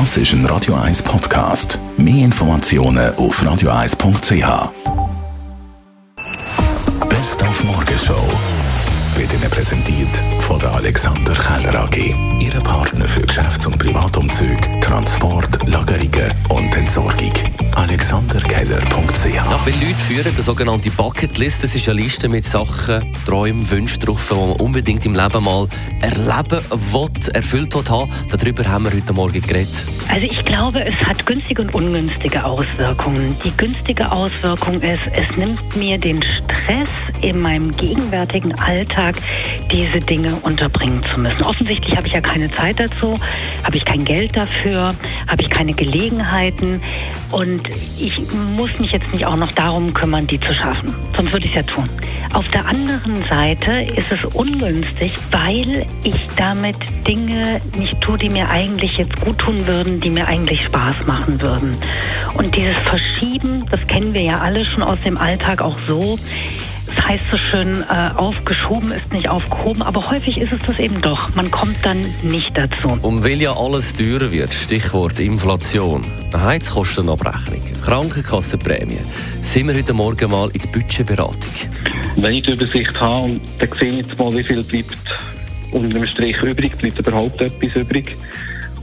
Das ist ein Radio 1 Podcast. Mehr Informationen auf radio1.ch. Best auf Morgenshow wird Ihnen präsentiert von der Alexander Keller AG. Ihre Partner für Geschäfts- und Privatumzug, Transport, Lagerungen führen eine sogenannte Bucketlist. Das ist eine Liste mit Sachen, Träumen, Wünschen drauf, die man unbedingt im Leben mal erleben will, erfüllt will haben. Darüber haben wir heute Morgen geredet. Also ich glaube, es hat günstige und ungünstige Auswirkungen. Die günstige Auswirkung ist, es nimmt mir den Stress in meinem gegenwärtigen Alltag, diese Dinge unterbringen zu müssen. Offensichtlich habe ich ja keine Zeit dazu, habe ich kein Geld dafür, habe ich keine Gelegenheiten und ich muss mich jetzt nicht auch noch darum kümmern, die zu schaffen. Sonst würde ich es ja tun. Auf der anderen Seite ist es ungünstig, weil ich damit Dinge nicht tue, die mir eigentlich jetzt gut tun würden, die mir eigentlich Spaß machen würden. Und dieses Verschieben, das kennen wir ja alle schon aus dem Alltag auch so, es heißt so schön, äh, aufgeschoben ist nicht aufgehoben, aber häufig ist es das eben doch. Man kommt dann nicht dazu. Und weil ja alles teurer wird, Stichwort Inflation, Heizkostenabrechnung, Krankenkassenprämie, sind wir heute Morgen mal in der Budgetberatung. Wenn ich die Übersicht habe, dann sehe ich jetzt mal, wie viel bleibt unter dem Strich übrig, bleibt überhaupt etwas übrig.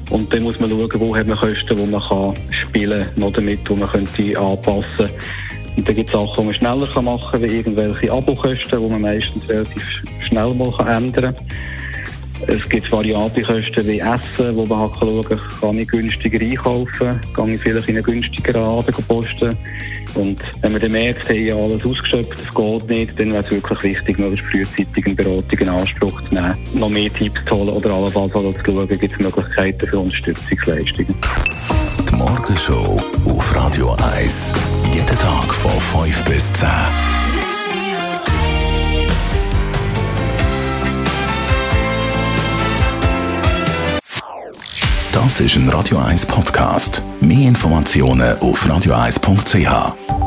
Und dann muss man schauen, wo hat man Kosten, die man kann spielen kann, noch damit, wo man könnte anpassen könnte und dann gibt es Sachen, die man schneller machen kann, wie irgendwelche Abokosten, die man meistens relativ schnell mal ändern kann. Es gibt variable Kosten wie Essen, wo man halt schauen kann, kann ich günstiger einkaufen, kann ich vielleicht in einen günstigeren Laden posten. Und wenn man dann merkt, hey, alles ausgeschöpft, das geht nicht, dann wäre es wirklich wichtig, möglichst frühzeitig eine Beratung in Anspruch zu nehmen, noch mehr Tipps zu holen oder allenfalls auch zu schauen, gibt es Möglichkeiten für Unterstützungsleistungen. Die Morgenshow auf Radio 1. Jeden Tag von 5 bis 10. Das ist ein Radio 1 Podcast. Mehr Informationen auf radio1.ch.